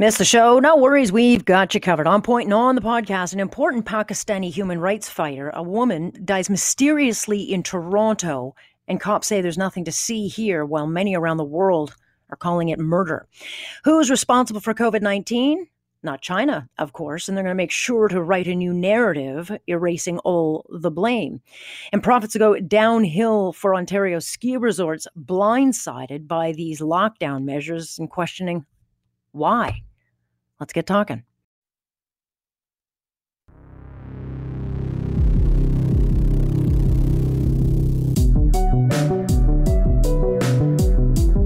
Miss the show? No worries, we've got you covered. On point and on the podcast, an important Pakistani human rights fighter, a woman, dies mysteriously in Toronto, and cops say there's nothing to see here, while many around the world are calling it murder. Who's responsible for COVID 19? Not China, of course, and they're going to make sure to write a new narrative erasing all the blame. And profits go downhill for Ontario ski resorts, blindsided by these lockdown measures and questioning why. Let's get talking.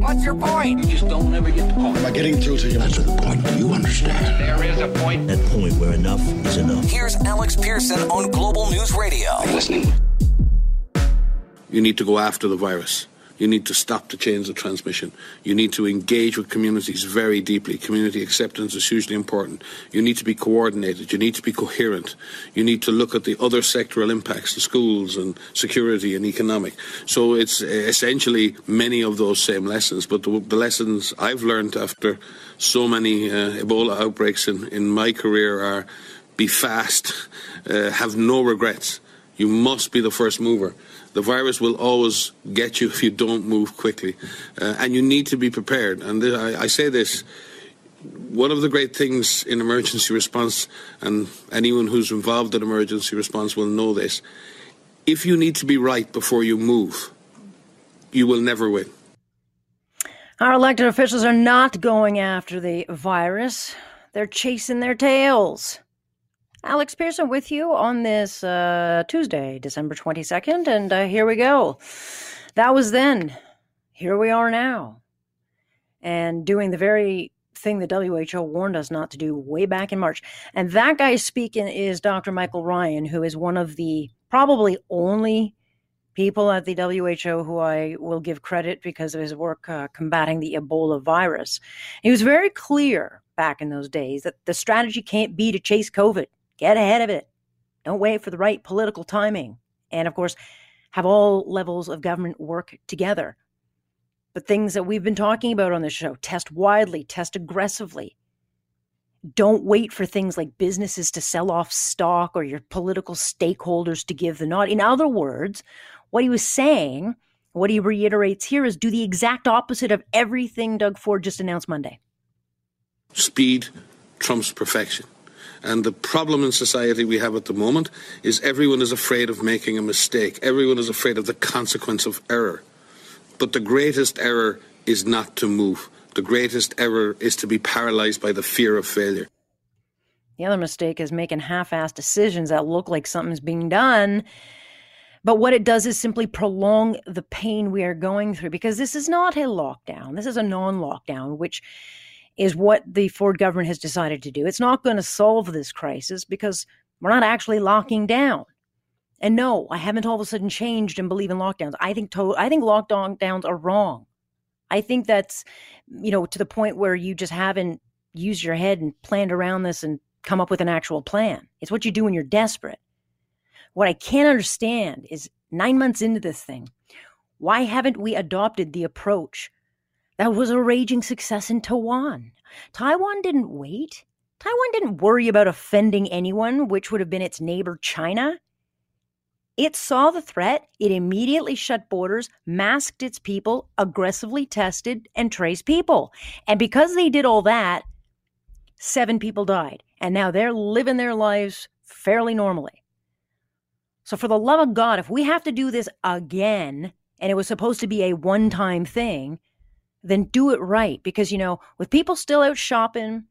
What's your point? You just don't ever get the point. Am I getting through to you? That's the point. Do you understand? There is a point. That point where enough is enough. Here's Alex Pearson on Global News Radio. Are you listening? You need to go after the virus. You need to stop the chains of transmission. You need to engage with communities very deeply. Community acceptance is hugely important. You need to be coordinated. You need to be coherent. You need to look at the other sectoral impacts, the schools and security and economic. So it's essentially many of those same lessons. But the, the lessons I've learned after so many uh, Ebola outbreaks in, in my career are be fast, uh, have no regrets. You must be the first mover. The virus will always get you if you don't move quickly. Uh, and you need to be prepared. And th- I, I say this one of the great things in emergency response, and anyone who's involved in emergency response will know this if you need to be right before you move, you will never win. Our elected officials are not going after the virus, they're chasing their tails. Alex Pearson with you on this uh, Tuesday, December 22nd, and uh, here we go. That was then. Here we are now. And doing the very thing the WHO warned us not to do way back in March. And that guy speaking is Dr. Michael Ryan, who is one of the probably only people at the WHO who I will give credit because of his work uh, combating the Ebola virus. He was very clear back in those days that the strategy can't be to chase COVID. Get ahead of it. Don't wait for the right political timing. And of course, have all levels of government work together. But things that we've been talking about on this show test widely, test aggressively. Don't wait for things like businesses to sell off stock or your political stakeholders to give the nod. In other words, what he was saying, what he reiterates here is do the exact opposite of everything Doug Ford just announced Monday. Speed trumps perfection. And the problem in society we have at the moment is everyone is afraid of making a mistake. Everyone is afraid of the consequence of error. But the greatest error is not to move. The greatest error is to be paralyzed by the fear of failure. The other mistake is making half assed decisions that look like something's being done. But what it does is simply prolong the pain we are going through because this is not a lockdown. This is a non lockdown, which is what the Ford government has decided to do. It's not going to solve this crisis because we're not actually locking down. And no, I haven't all of a sudden changed and believe in lockdowns. I think to- I think lockdowns are wrong. I think that's you know to the point where you just haven't used your head and planned around this and come up with an actual plan. It's what you do when you're desperate. What I can't understand is 9 months into this thing, why haven't we adopted the approach that was a raging success in Taiwan. Taiwan didn't wait. Taiwan didn't worry about offending anyone, which would have been its neighbor China. It saw the threat, it immediately shut borders, masked its people, aggressively tested, and traced people. And because they did all that, seven people died. And now they're living their lives fairly normally. So, for the love of God, if we have to do this again, and it was supposed to be a one time thing, then do it right. Because, you know, with people still out shopping,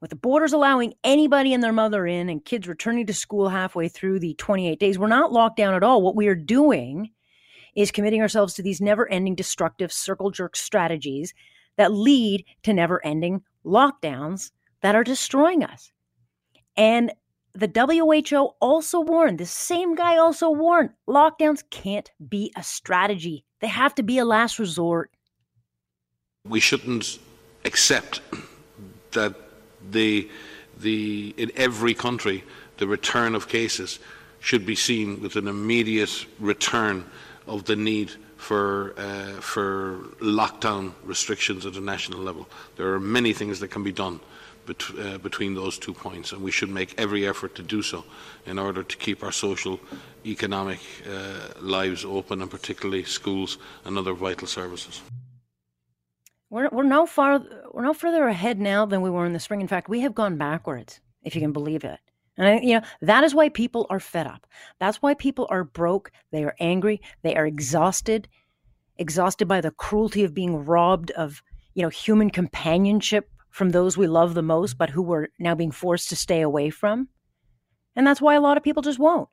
with the borders allowing anybody and their mother in, and kids returning to school halfway through the 28 days, we're not locked down at all. What we are doing is committing ourselves to these never ending destructive circle jerk strategies that lead to never ending lockdowns that are destroying us. And the WHO also warned, the same guy also warned, lockdowns can't be a strategy. They have to be a last resort. We shouldn't accept that the, the, in every country the return of cases should be seen with an immediate return of the need for uh, for lockdown restrictions at a national level. There are many things that can be done bet- uh, between those two points, and we should make every effort to do so in order to keep our social, economic uh, lives open, and particularly schools and other vital services. We're, we're no far we're no further ahead now than we were in the spring. In fact, we have gone backwards, if you can believe it. And I, you know that is why people are fed up. That's why people are broke. They are angry. They are exhausted, exhausted by the cruelty of being robbed of you know human companionship from those we love the most, but who we're now being forced to stay away from. And that's why a lot of people just won't,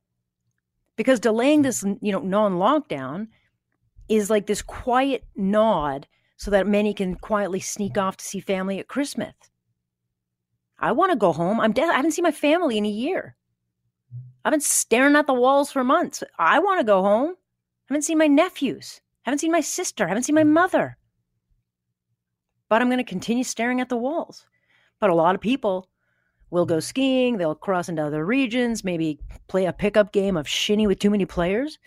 because delaying this you know non-lockdown is like this quiet nod so that many can quietly sneak off to see family at Christmas. I want to go home. I'm dead. I haven't seen my family in a year. I've been staring at the walls for months. I want to go home. I haven't seen my nephews. I haven't seen my sister. I haven't seen my mother. But I'm going to continue staring at the walls. But a lot of people will go skiing. They'll cross into other regions, maybe play a pickup game of shinny with too many players.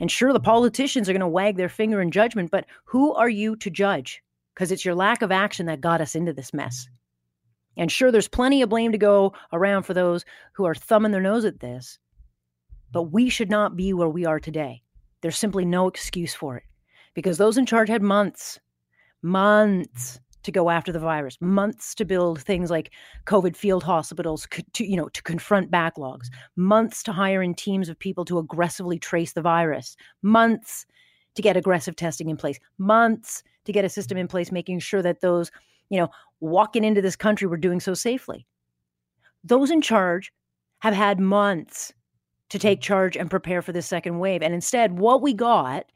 And sure, the politicians are going to wag their finger in judgment, but who are you to judge? Because it's your lack of action that got us into this mess. And sure, there's plenty of blame to go around for those who are thumbing their nose at this. But we should not be where we are today. There's simply no excuse for it because those in charge had months, months to go after the virus, months to build things like COVID field hospitals to, you know, to confront backlogs, mm-hmm. months to hire in teams of people to aggressively trace the virus, months to get aggressive testing in place, months to get a system in place making sure that those you know, walking into this country we're doing so safely. Those in charge have had months to take mm-hmm. charge and prepare for this second wave. And instead, what we got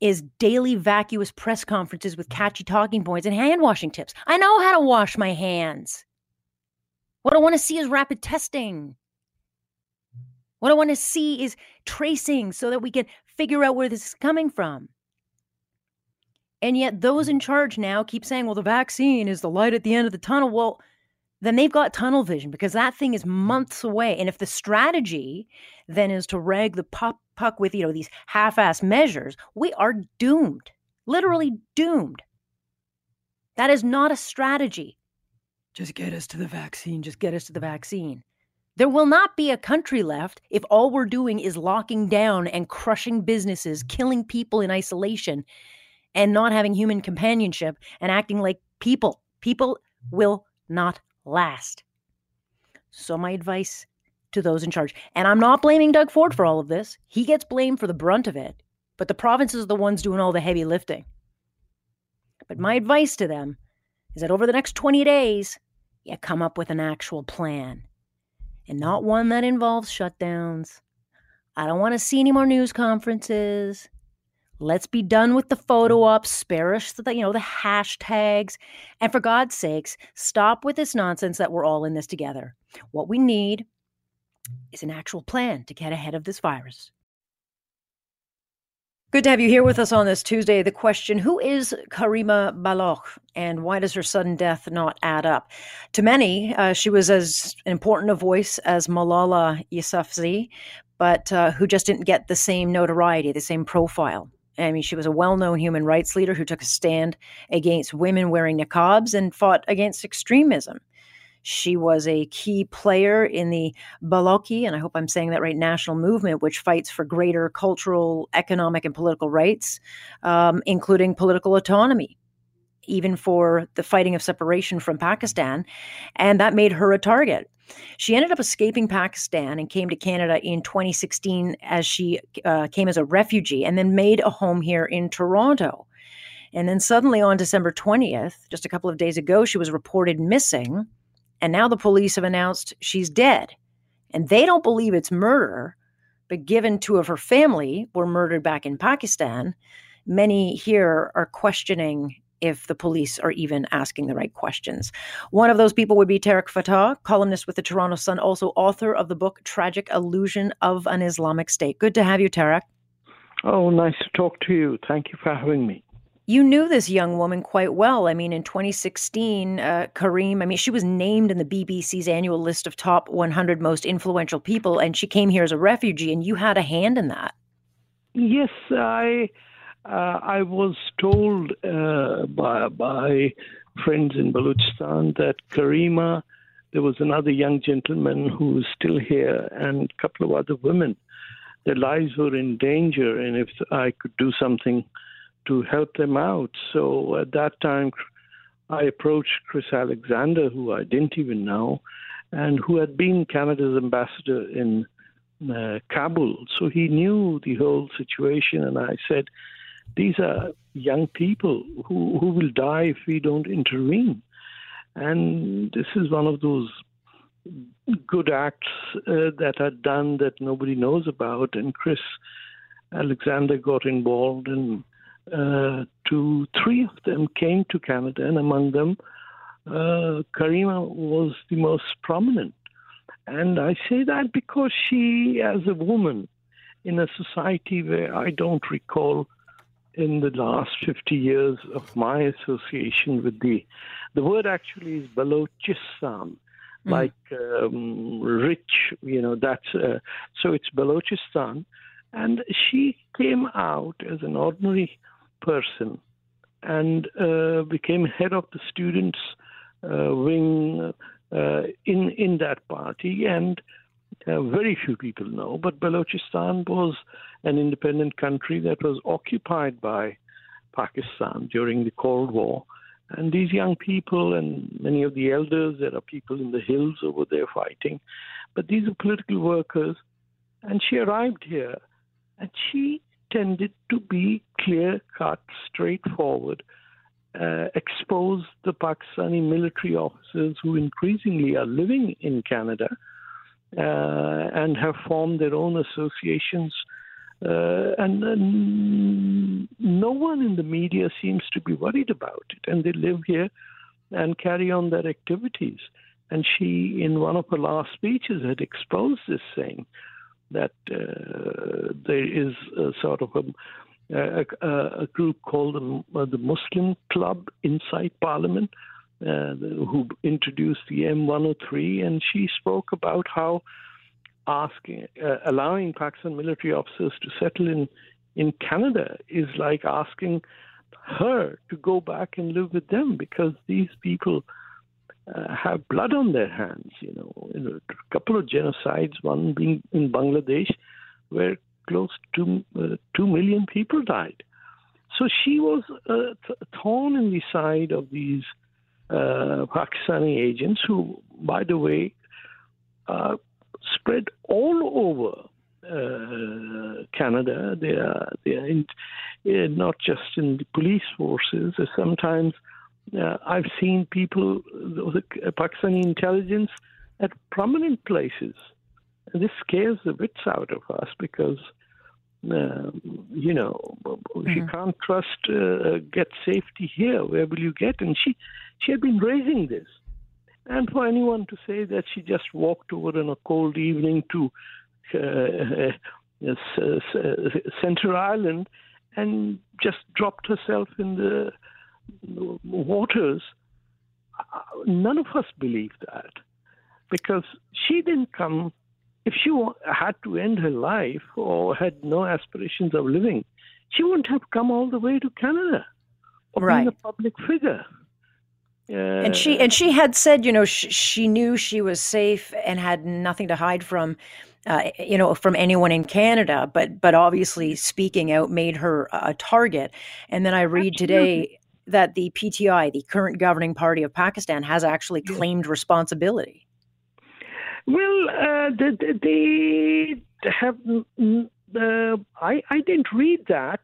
is daily vacuous press conferences with catchy talking points and hand washing tips. I know how to wash my hands. What I want to see is rapid testing. What I want to see is tracing so that we can figure out where this is coming from. And yet, those in charge now keep saying, well, the vaccine is the light at the end of the tunnel. Well, then they've got tunnel vision because that thing is months away. And if the strategy then is to rag the puck, puck with, you know, these half-ass measures, we are doomed, literally doomed. That is not a strategy. Just get us to the vaccine, just get us to the vaccine. There will not be a country left if all we're doing is locking down and crushing businesses, killing people in isolation, and not having human companionship and acting like people. People will not last. So, my advice to those in charge, and I'm not blaming Doug Ford for all of this, he gets blamed for the brunt of it, but the provinces are the ones doing all the heavy lifting. But my advice to them is that over the next 20 days, you come up with an actual plan and not one that involves shutdowns. I don't want to see any more news conferences. Let's be done with the photo ops, spare us the, you know, the hashtags. And for God's sakes, stop with this nonsense that we're all in this together. What we need is an actual plan to get ahead of this virus. Good to have you here with us on this Tuesday. The question Who is Karima Baloch and why does her sudden death not add up? To many, uh, she was as important a voice as Malala Yousafzai, but uh, who just didn't get the same notoriety, the same profile. I mean, she was a well known human rights leader who took a stand against women wearing niqabs and fought against extremism. She was a key player in the Balochi, and I hope I'm saying that right, national movement, which fights for greater cultural, economic, and political rights, um, including political autonomy, even for the fighting of separation from Pakistan. And that made her a target. She ended up escaping Pakistan and came to Canada in 2016 as she uh, came as a refugee and then made a home here in Toronto. And then suddenly on December 20th, just a couple of days ago, she was reported missing. And now the police have announced she's dead. And they don't believe it's murder, but given two of her family were murdered back in Pakistan, many here are questioning if the police are even asking the right questions. One of those people would be Tarek Fatah, columnist with the Toronto Sun, also author of the book Tragic Illusion of an Islamic State. Good to have you, Tarek. Oh, nice to talk to you. Thank you for having me. You knew this young woman quite well. I mean, in 2016, uh, Kareem, I mean, she was named in the BBC's annual list of top 100 most influential people, and she came here as a refugee, and you had a hand in that. Yes, I I was told uh, by by friends in Balochistan that Karima, there was another young gentleman who was still here, and a couple of other women. Their lives were in danger, and if I could do something to help them out, so at that time, I approached Chris Alexander, who I didn't even know, and who had been Canada's ambassador in uh, Kabul. So he knew the whole situation, and I said, "These are young people who who will die if we don't intervene." And this is one of those good acts uh, that are done that nobody knows about. And Chris Alexander got involved, and uh, two, three of them came to Canada, and among them, uh, Karima was the most prominent. And I say that because she, as a woman in a society where I don't recall in the last 50 years of my association with the, the word actually is Balochistan, mm. like um, rich, you know, that's, uh, so it's Balochistan. And she came out as an ordinary person and uh, became head of the students' uh, wing uh, in in that party, and uh, very few people know. But Balochistan was an independent country that was occupied by Pakistan during the Cold War. And these young people and many of the elders, there are people in the hills over there fighting, but these are political workers. And she arrived here, and she tended to be clear cut, straightforward, uh, expose the Pakistani military officers who increasingly are living in Canada and have formed their own associations. Uh, and, and no one in the media seems to be worried about it, and they live here and carry on their activities. And she, in one of her last speeches, had exposed this, saying that uh, there is a sort of a a, a, group called the, the, Muslim Club inside Parliament, uh, who introduced the M103, and she spoke about how asking, uh, allowing Pakistan military officers to settle in in Canada is like asking her to go back and live with them because these people uh, have blood on their hands. You know, a couple of genocides, one being in Bangladesh, where close to uh, 2 million people died. So she was a th- thorn in the side of these uh, Pakistani agents who, by the way, uh, spread all over uh, Canada. They are, they are in, uh, not just in the police forces. Sometimes uh, I've seen people, the Pakistani intelligence, at prominent places. And this scares the wits out of us because uh, you know, mm-hmm. you can't trust, uh, get safety here. Where will you get? And she, she had been raising this. And for anyone to say that she just walked over on a cold evening to uh, uh Center Island and just dropped herself in the waters, uh, none of us believe that because she didn't come if she had to end her life or had no aspirations of living, she wouldn't have come all the way to Canada or right. being a public figure. Uh, and she and she had said, you know, she, she knew she was safe and had nothing to hide from, uh, you know, from anyone in Canada. But but obviously, speaking out made her a target. And then I read absolutely. today that the PTI, the current governing party of Pakistan, has actually claimed responsibility. Well, uh, they, they have. Uh, I I didn't read that,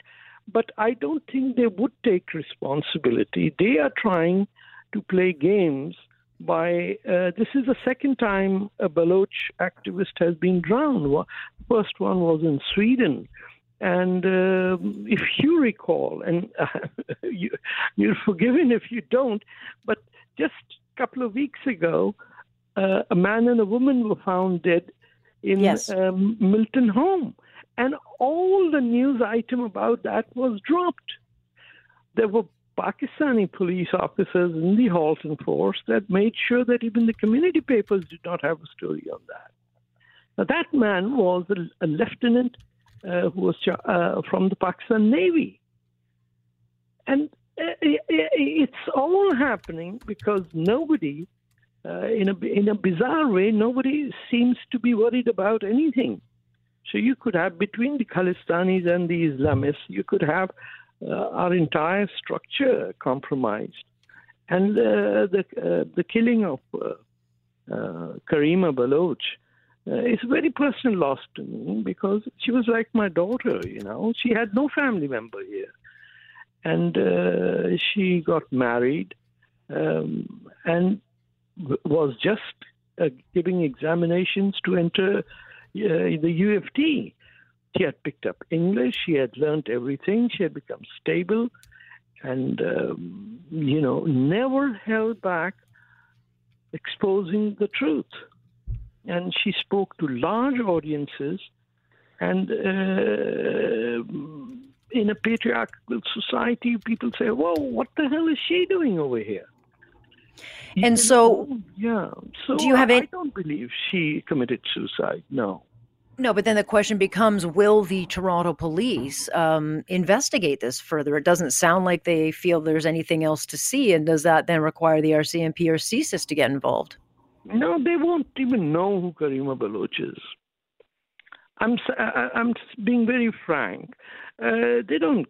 but I don't think they would take responsibility. They are trying to play games by. Uh, this is the second time a Baloch activist has been drowned. First one was in Sweden. And uh, if you recall, and you, you're forgiven if you don't, but just a couple of weeks ago, uh, a man and a woman were found dead in yes. um, Milton Home. And all the news item about that was dropped. There were Pakistani police officers in the Halton force that made sure that even the community papers did not have a story on that. Now, that man was a, a lieutenant uh, who was uh, from the Pakistan Navy. And uh, it's all happening because nobody, uh, in a in a bizarre way, nobody seems to be worried about anything. So you could have between the Khalistanis and the Islamists, you could have uh, our entire structure compromised, and uh, the uh, the killing of Karima Baloch uh, it's a very personal loss to me because she was like my daughter, you know. She had no family member here. And uh, she got married um, and was just uh, giving examinations to enter uh, the U of T. She had picked up English, she had learned everything, she had become stable, and, um, you know, never held back exposing the truth and she spoke to large audiences. And uh, in a patriarchal society, people say, "Well, what the hell is she doing over here?" And so, yeah. So do you have I, any? I don't believe she committed suicide. No. No, but then the question becomes: Will the Toronto police um, investigate this further? It doesn't sound like they feel there's anything else to see, and does that then require the RCMP or CSIS to get involved? No, they won't even know who Karima Baloch is. I'm I'm being very frank. Uh, they don't,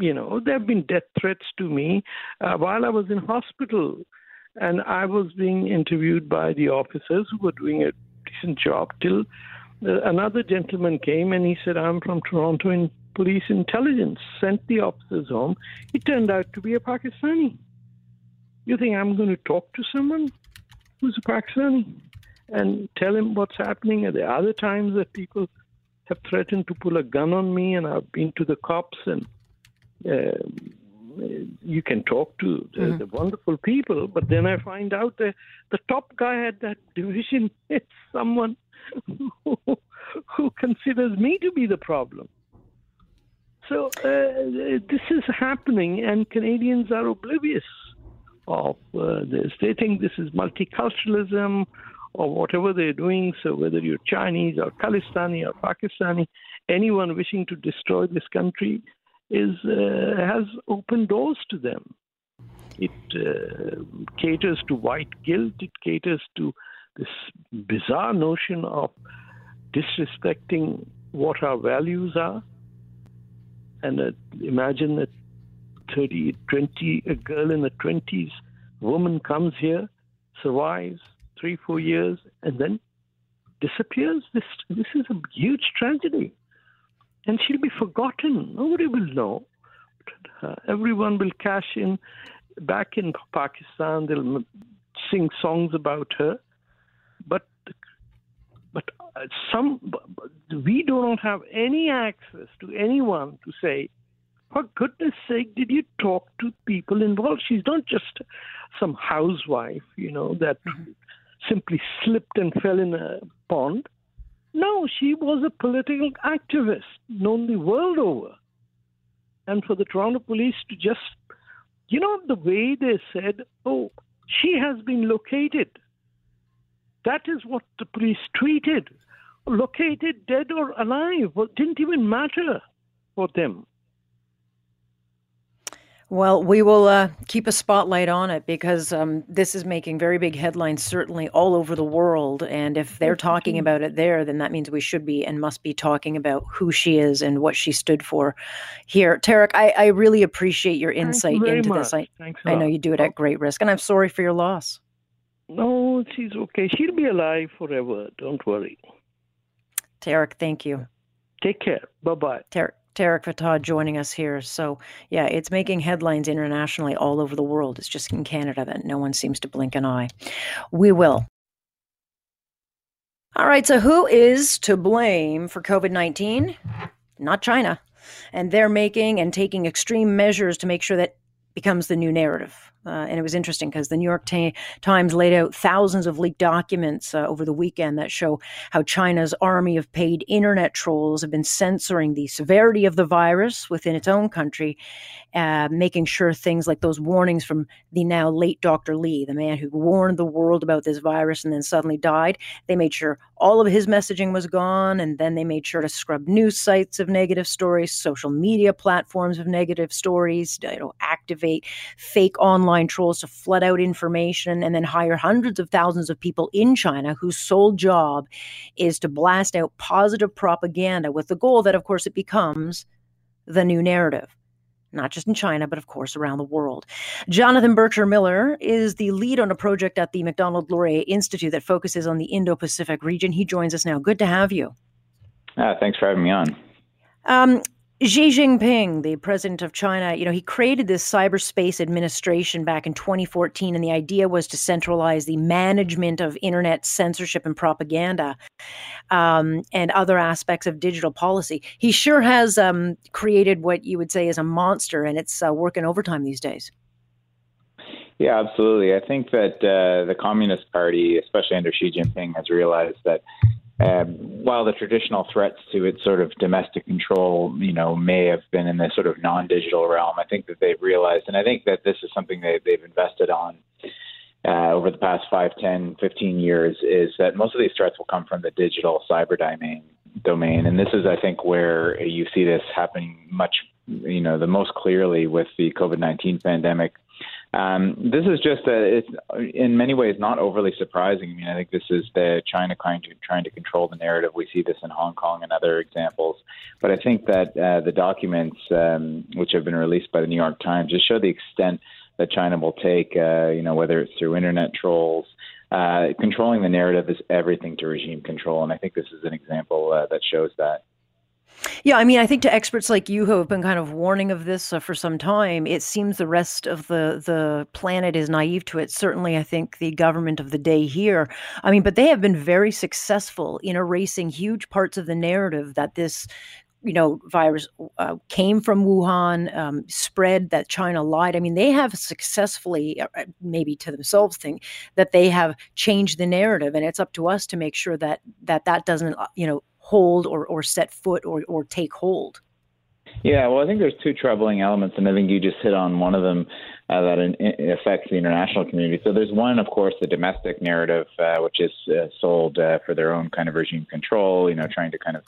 you know, there have been death threats to me uh, while I was in hospital, and I was being interviewed by the officers who were doing a decent job. Till uh, another gentleman came and he said, "I'm from Toronto in police intelligence." Sent the officers home. He turned out to be a Pakistani. You think I'm going to talk to someone? who's a Pakistani and tell him what's happening. And there are other times that people have threatened to pull a gun on me, and I've been to the cops, and uh, you can talk to the, mm-hmm. the, wonderful people, but then I find out that the top guy at that division is someone who, who considers me to be the problem. So uh, this is happening, and Canadians are oblivious of uh, this. They think this is multiculturalism or whatever they're doing. So whether you're Chinese or Khalistani or Pakistani, anyone wishing to destroy this country is uh, has open doors to them. It uh, caters to white guilt. It caters to this bizarre notion of disrespecting what our values are. And uh, imagine that 30, 20, a girl in the 20s, woman comes here, survives three, four years, and then disappears. This, this is a huge tragedy. And she'll be forgotten. Nobody will know. Everyone will cash in back in Pakistan. They'll sing songs about her. But but uh, some we do not have any access to anyone to say for goodness sake, did you talk to people involved? She's not just some housewife, you know, that mm-hmm. simply slipped and fell in a pond. No, she was a political activist known the world over. And for the Toronto police to just, you know, the way they said, oh, she has been located. That is what the police treated. Located, dead or alive, well, didn't even matter for them. Well, we will uh, keep a spotlight on it because um, this is making very big headlines, certainly all over the world. And if they're talking about it there, then that means we should be and must be talking about who she is and what she stood for here. Tarek, I, I really appreciate your insight you into much. this. I, Thanks I know you do it at great risk, and I'm sorry for your loss. No, she's okay. She'll be alive forever. Don't worry. Tarek, thank you. Take care. Bye bye. Tarek. Tarek Fatah joining us here. So, yeah, it's making headlines internationally all over the world. It's just in Canada that no one seems to blink an eye. We will. All right, so who is to blame for COVID 19? Not China. And they're making and taking extreme measures to make sure that becomes the new narrative. Uh, and it was interesting because the New York Ta- Times laid out thousands of leaked documents uh, over the weekend that show how China's army of paid internet trolls have been censoring the severity of the virus within its own country, uh, making sure things like those warnings from the now late Dr. Lee, the man who warned the world about this virus and then suddenly died, they made sure all of his messaging was gone. And then they made sure to scrub news sites of negative stories, social media platforms of negative stories, you know, activate fake online trolls to flood out information and then hire hundreds of thousands of people in China whose sole job is to blast out positive propaganda with the goal that, of course, it becomes the new narrative not just in China, but of course around the world. Jonathan Berkshire Miller is the lead on a project at the Macdonald Laurier Institute that focuses on the Indo Pacific region. He joins us now. Good to have you. Uh, thanks for having me on. Um, Xi Jinping, the president of China, you know, he created this cyberspace administration back in 2014, and the idea was to centralize the management of internet censorship and propaganda um, and other aspects of digital policy. He sure has um, created what you would say is a monster, and it's uh, working overtime these days. Yeah, absolutely. I think that uh, the Communist Party, especially under Xi Jinping, has realized that um, while the traditional threats to its sort of domestic control, you know, may have been in the sort of non-digital realm, I think that they've realized, and I think that this is something they, they've invested on uh, over the past 5, 10, 15 years, is that most of these threats will come from the digital cyber domain. Domain, and this is, I think, where you see this happening much, you know, the most clearly with the COVID 19 pandemic um, this is just a, it's in many ways not overly surprising. I mean, I think this is the China trying to trying to control the narrative. We see this in Hong Kong and other examples. But I think that uh, the documents um, which have been released by the New York Times just show the extent that China will take. Uh, you know, whether it's through internet trolls. Uh, controlling the narrative is everything to regime control, and I think this is an example uh, that shows that. Yeah, I mean, I think to experts like you who have been kind of warning of this uh, for some time, it seems the rest of the the planet is naive to it. Certainly, I think the government of the day here. I mean, but they have been very successful in erasing huge parts of the narrative that this you know, virus uh, came from Wuhan, um, spread that China lied. I mean, they have successfully, uh, uh, maybe to themselves, think that they have changed the narrative, and it's up to us to make sure that that that doesn't, uh, you know, hold or, or set foot or, or take hold? Yeah, well, I think there's two troubling elements, and I think you just hit on one of them uh, that in, in affects the international community. So there's one, of course, the domestic narrative, uh, which is uh, sold uh, for their own kind of regime control, you know, trying to kind of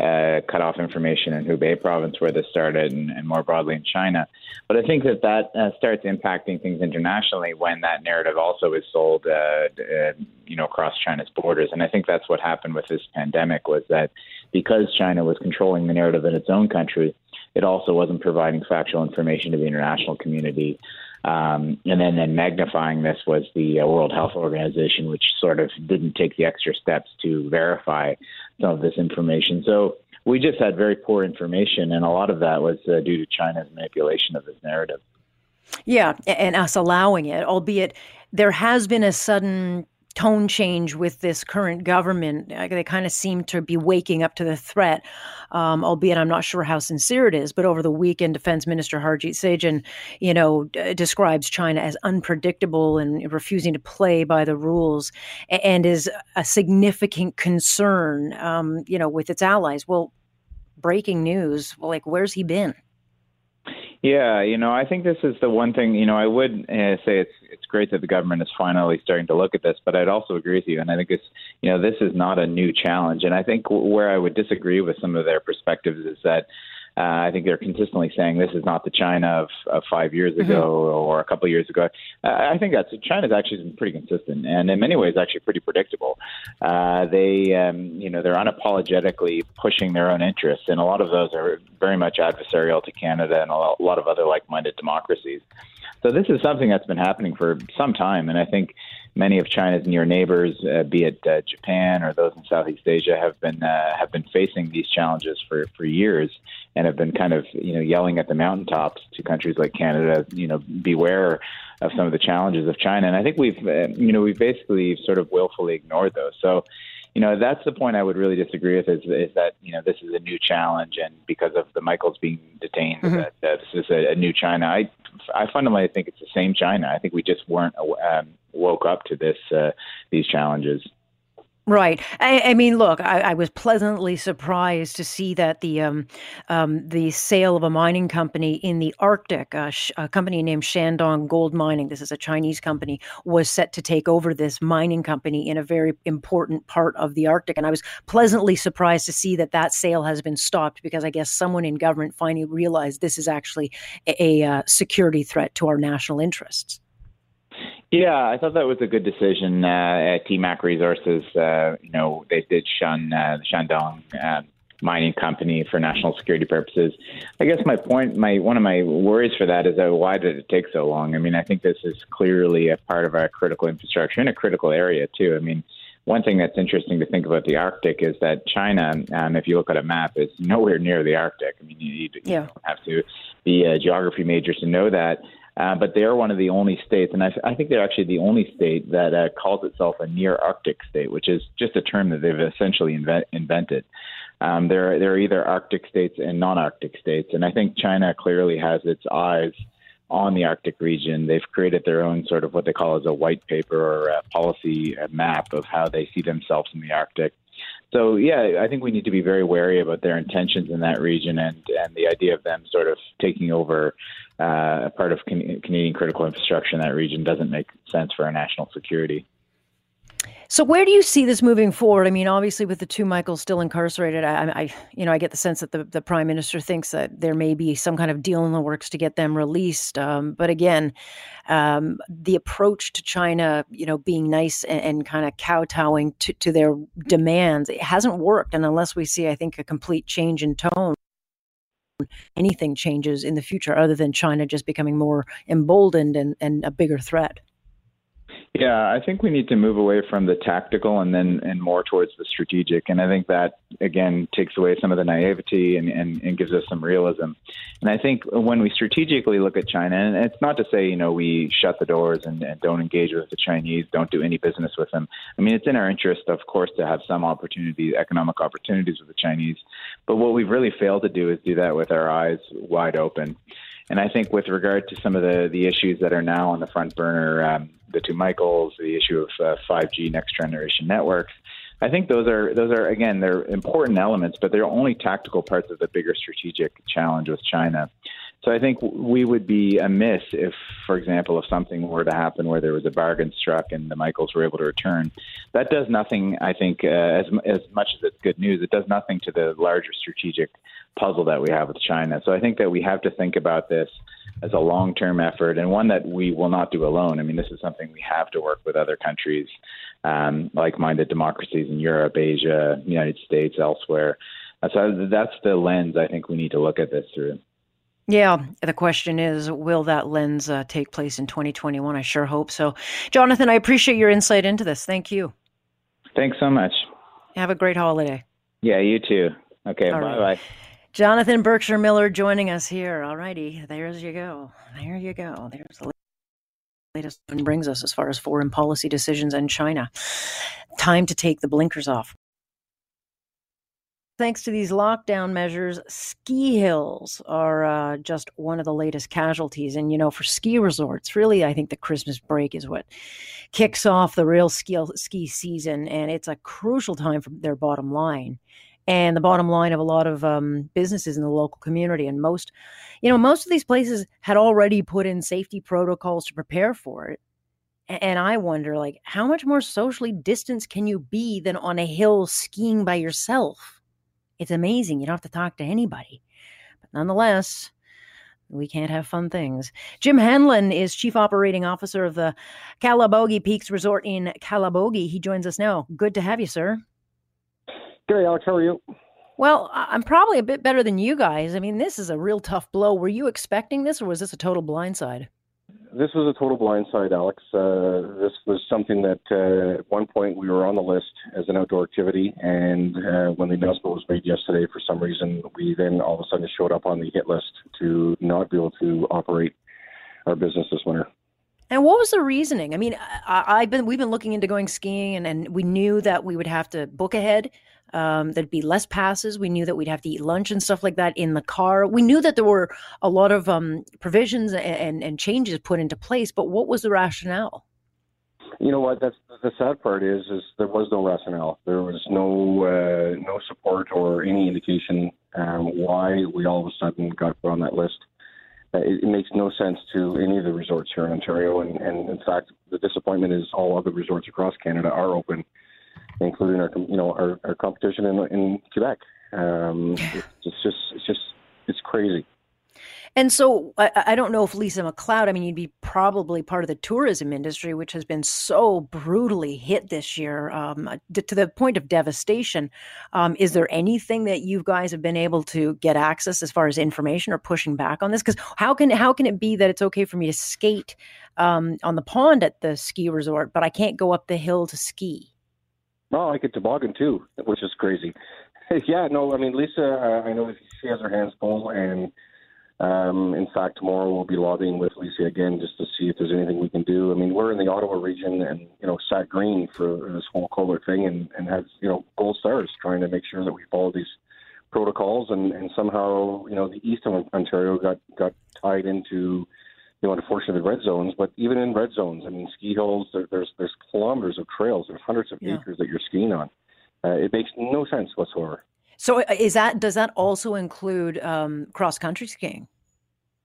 uh, cut off information in Hubei province where this started and, and, more broadly in China. But I think that that uh, starts impacting things internationally when that narrative also is sold, uh, uh, you know, across China's borders. And I think that's what happened with this pandemic was that because China was controlling the narrative in its own country, it also wasn't providing factual information to the international community. Um, and then, then magnifying this was the uh, World Health Organization, which sort of didn't take the extra steps to verify some of this information. So we just had very poor information, and a lot of that was uh, due to China's manipulation of this narrative. Yeah, and us allowing it, albeit there has been a sudden tone change with this current government. They kind of seem to be waking up to the threat, um, albeit I'm not sure how sincere it is. But over the weekend, Defense Minister Harjit Sajjan, you know, d- describes China as unpredictable and refusing to play by the rules, and is a significant concern, um, you know, with its allies. Well, breaking news. Like, where's he been? Yeah, you know, I think this is the one thing. You know, I would uh, say it's great that the government is finally starting to look at this, but I'd also agree with you, and I think it's you know this is not a new challenge, and I think where I would disagree with some of their perspectives is that uh, I think they're consistently saying this is not the China of, of five years mm-hmm. ago mm-hmm. or a couple of years ago. Uh, I think that's China's actually been pretty consistent and in many ways actually pretty predictable. Uh, they, um, you know, they're unapologetically pushing their own interests, and a lot of those are very much adversarial to Canada and a lot of other like-minded democracies. So this is something that's been happening for some time, and I think many of China's near neighbors, uh, be it uh, Japan or those in Southeast Asia, have been uh, have been facing these challenges for for years and have been kind of you know yelling at the mountaintops to countries like Canada, you know, beware of some of the challenges of China. And I think we've uh, you know we've basically sort of willfully ignored those. So you know, that's the point I would really disagree with is, is that, you know, this is a new challenge and because of the Michaels being detained, mm-hmm. that, that this is a, a new China. I, I fundamentally think it's the same China. I think we just weren't um, woke up to this, uh, these challenges. Right. I, I, mean, look, I, I, was pleasantly surprised to see that the um, um, the sale of a mining company in the Arctic, sh- a company named Shandong Gold Mining, this is a Chinese company, was set to take over this mining company in a very important part of the Arctic. And I was pleasantly surprised to see that that sale has been stopped because I guess someone in government finally realized this is actually a, a uh, security threat to our national interests. Yeah, I thought that was a good decision. Uh, at TMAC Resources, uh, you know, they did shun uh, the Shandong uh, mining company for national security purposes. I guess my point, my one of my worries for that is that why did it take so long? I mean, I think this is clearly a part of our critical infrastructure in a critical area too. I mean, one thing that's interesting to think about the Arctic is that China, um, if you look at a map, is nowhere near the Arctic. I mean, you, you, yeah. you have to be a geography major to know that. Uh, but they're one of the only states, and I, I think they're actually the only state that uh, calls itself a near Arctic state, which is just a term that they've essentially invent, invented. Um, there, there are either Arctic states and non-Arctic states, and I think China clearly has its eyes on the Arctic region. They've created their own sort of what they call as a white paper or a policy map of how they see themselves in the Arctic. So yeah, I think we need to be very wary about their intentions in that region and and the idea of them sort of taking over uh, a part of Canadian critical infrastructure in that region doesn't make sense for our national security. So where do you see this moving forward? I mean, obviously, with the two Michaels still incarcerated, I, I, you know, I get the sense that the, the prime minister thinks that there may be some kind of deal in the works to get them released. Um, but again, um, the approach to China, you know, being nice and, and kind of kowtowing to, to their demands, it hasn't worked. And unless we see, I think, a complete change in tone anything changes in the future other than China just becoming more emboldened and, and a bigger threat. Yeah, I think we need to move away from the tactical and then and more towards the strategic. And I think that again takes away some of the naivety and, and, and gives us some realism. And I think when we strategically look at China, and it's not to say, you know, we shut the doors and, and don't engage with the Chinese, don't do any business with them. I mean, it's in our interest, of course, to have some opportunities, economic opportunities with the Chinese. But what we've really failed to do is do that with our eyes wide open. And I think with regard to some of the, the issues that are now on the front burner, um, the two Michaels, the issue of uh, 5G next generation networks, I think those are those are again they're important elements, but they're only tactical parts of the bigger strategic challenge with China. So I think we would be amiss if, for example, if something were to happen where there was a bargain struck and the Michaels were able to return. That does nothing. I think uh, as as much as it's good news, it does nothing to the larger strategic puzzle that we have with China. So I think that we have to think about this as a long term effort and one that we will not do alone. I mean, this is something we have to work with other countries, um, like minded democracies in Europe, Asia, United States, elsewhere. So that's the lens I think we need to look at this through. Yeah, the question is, will that lens uh, take place in 2021? I sure hope so. Jonathan, I appreciate your insight into this. Thank you. Thanks so much. Have a great holiday. Yeah, you too. Okay, bye bye. Jonathan Berkshire Miller joining us here. All righty, there's you go. There you go. There's the latest one brings us as far as foreign policy decisions and China. Time to take the blinkers off. Thanks to these lockdown measures, ski hills are uh, just one of the latest casualties. And, you know, for ski resorts, really, I think the Christmas break is what kicks off the real ski, ski season. And it's a crucial time for their bottom line and the bottom line of a lot of um, businesses in the local community. And most, you know, most of these places had already put in safety protocols to prepare for it. And I wonder, like, how much more socially distanced can you be than on a hill skiing by yourself? It's amazing. You don't have to talk to anybody. But nonetheless, we can't have fun things. Jim Hanlon is Chief Operating Officer of the Calabogie Peaks Resort in Calabogie. He joins us now. Good to have you, sir. Gary, Alex, how are you? Well, I'm probably a bit better than you guys. I mean, this is a real tough blow. Were you expecting this, or was this a total blindside? This was a total blindside, Alex. Uh, this was something that uh, at one point we were on the list as an outdoor activity, and uh, when the announcement was made yesterday, for some reason, we then all of a sudden showed up on the hit list to not be able to operate our business this winter. And what was the reasoning? I mean, I, have been we've been looking into going skiing, and, and we knew that we would have to book ahead. Um, there'd be less passes. We knew that we'd have to eat lunch and stuff like that in the car. We knew that there were a lot of um, provisions and, and, changes put into place. But what was the rationale? You know what? That's the sad part is is there was no rationale. There was no uh, no support or any indication um, why we all of a sudden got put on that list. Uh, it, it, makes no sense to any of the resorts here in Ontario, and, and in fact, the disappointment is all other resorts across Canada are open including our you know our, our competition in in Quebec. Um, it's just it's just it's crazy. And so I, I, don't know if Lisa MacLeod, I mean, you'd be probably part of the tourism industry, which has been so brutally hit this year um, to the point of devastation. Um, is there anything that you guys have been able to get access as far as information or pushing back on this? Because how can how can it be that it's okay for me to skate um, on the pond at the ski resort, but I can't go up the hill to ski? Oh, I get toboggan too, which is crazy. yeah, no, I mean Lisa, uh, I know she has her hands full, and um, in fact, tomorrow we'll be lobbying with Lisa again just to see if there's anything we can do. I mean, we're in the Ottawa region, and you know, sat green for this whole COVID thing, and and has you know gold stars trying to make sure that we follow these protocols, and and somehow you know the east of Ontario got got tied into you know, unfortunately, red zones. But even in red zones, I mean, ski hills, there, there's there's kilometers of trails, there's hundreds of yeah. acres that you're skiing on. Uh, it makes no sense whatsoever. So, uh, is that does that also include um, cross country skiing?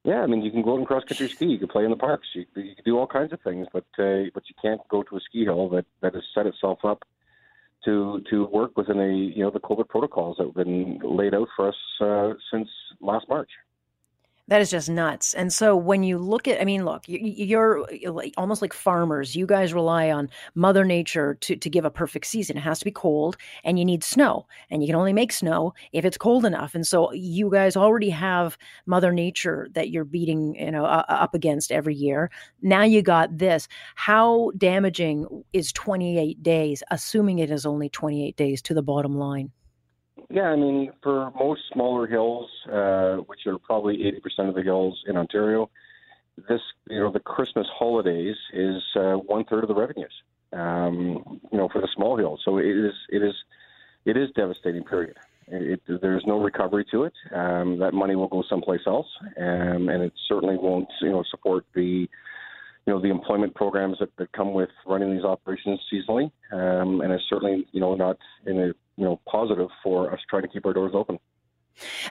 Yeah, I mean, you can go out and cross country ski. You can play in the parks. You, you can do all kinds of things, but uh, but you can't go to a ski hill that that has set itself up to to work within a you know the COVID protocols that have been laid out for us uh, since last March. That is just nuts. And so when you look at, I mean, look, you're, you're almost like farmers. You guys rely on Mother Nature to, to give a perfect season. It has to be cold and you need snow. And you can only make snow if it's cold enough. And so you guys already have Mother Nature that you're beating, you know, uh, up against every year. Now you got this. How damaging is 28 days, assuming it is only 28 days to the bottom line? Yeah, I mean, for most smaller hills, uh, which are probably 80% of the hills in Ontario, this, you know, the Christmas holidays is uh, one third of the revenues, um, you know, for the small hills. So it is, it is, it is devastating. Period. It, it, there's no recovery to it. Um, that money will go someplace else, um, and it certainly won't, you know, support the, you know, the employment programs that, that come with running these operations seasonally, um, and it's certainly, you know, not in a you know positive for us trying to keep our doors open.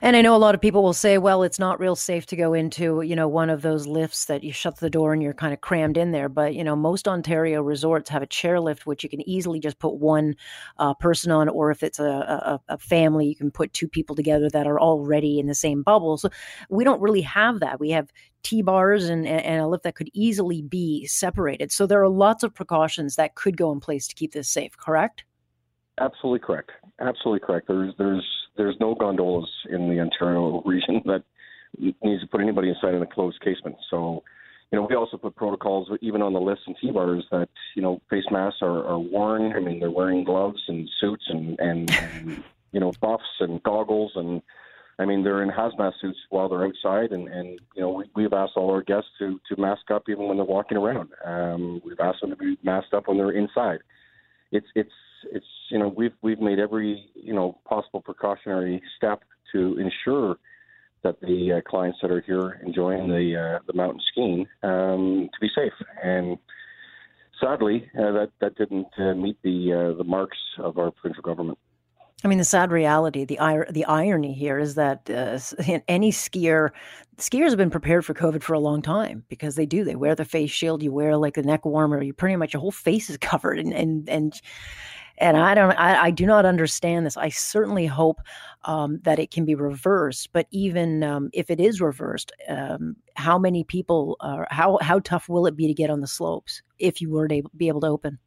And I know a lot of people will say, well, it's not real safe to go into, you know, one of those lifts that you shut the door and you're kind of crammed in there. But, you know, most Ontario resorts have a chairlift, which you can easily just put one uh, person on, or if it's a, a, a, family, you can put two people together that are already in the same bubble. So we don't really have that. We have T bars and, and a lift that could easily be separated. So there are lots of precautions that could go in place to keep this safe, correct? Absolutely correct. Absolutely correct. There's there's there's no gondolas in the Ontario region that needs to put anybody inside in a closed casement. So, you know, we also put protocols even on the lifts and T bars that you know face masks are, are worn. I mean, they're wearing gloves and suits and and, and you know buffs and goggles and I mean they're in hazmat suits while they're outside and and you know we, we've asked all our guests to to mask up even when they're walking around. Um, we've asked them to be masked up when they're inside. It's it's it's you know we've we've made every you know possible precautionary step to ensure that the uh, clients that are here enjoying the uh, the mountain skiing um, to be safe. And sadly, uh, that that didn't uh, meet the uh, the marks of our provincial government. I mean, the sad reality, the the irony here is that uh, any skier, skiers have been prepared for COVID for a long time because they do. They wear the face shield, you wear like the neck warmer, you pretty much your whole face is covered, and and and and I don't, I, I do not understand this. I certainly hope um, that it can be reversed. But even um, if it is reversed, um, how many people, uh, how how tough will it be to get on the slopes if you were to be able to open?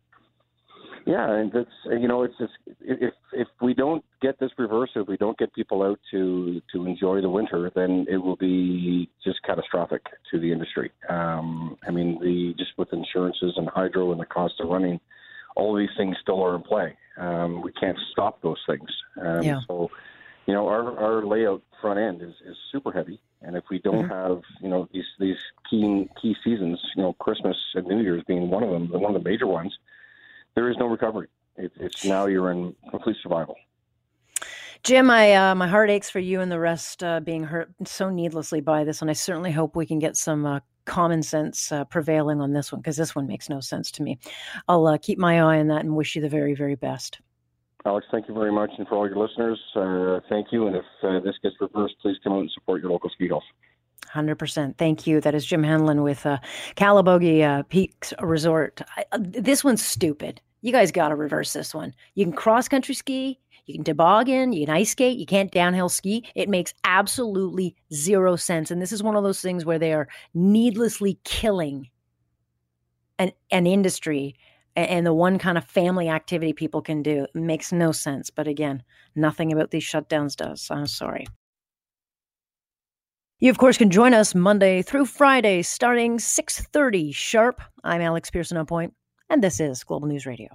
Yeah, and that's you know, it's just if if we don't get this reversed, if we don't get people out to to enjoy the winter, then it will be just catastrophic to the industry. Um, I mean, the just with insurances and hydro and the cost of running all these things still are in play. Um, we can't stop those things. Um, yeah. So, you know, our, our layout front end is, is super heavy. And if we don't Mm-hmm. have, you know, these these key key seasons, you know, Christmas and New Year's being one of them, one of the major ones, there is no recovery. It, it's now you're in complete survival. Jim, I uh, my heart aches for you and the rest uh, being hurt so needlessly by this, and I certainly hope we can get some uh, common sense uh, prevailing on this one because this one makes no sense to me. I'll uh, keep my eye on that and wish you the very, very best. Alex, thank you very much, and for all your listeners, uh, thank you. And if uh, this gets reversed, please come out and support your local ski golf. Hundred percent. Thank you. That is Jim Hanlon with uh, Calabogie uh, Peaks Resort. I, uh, this one's stupid. You guys got to reverse this one. You can cross country ski, you can toboggan, you can ice skate, you can't downhill ski. It makes absolutely zero sense. And this is one of those things where they are needlessly killing an an industry and the one kind of family activity people can do. It makes no sense. But again, nothing about these shutdowns does. I'm sorry. You, of course, can join us Monday through Friday starting 6.30 sharp. I'm Alex Pearson on point, and this is Global News Radio.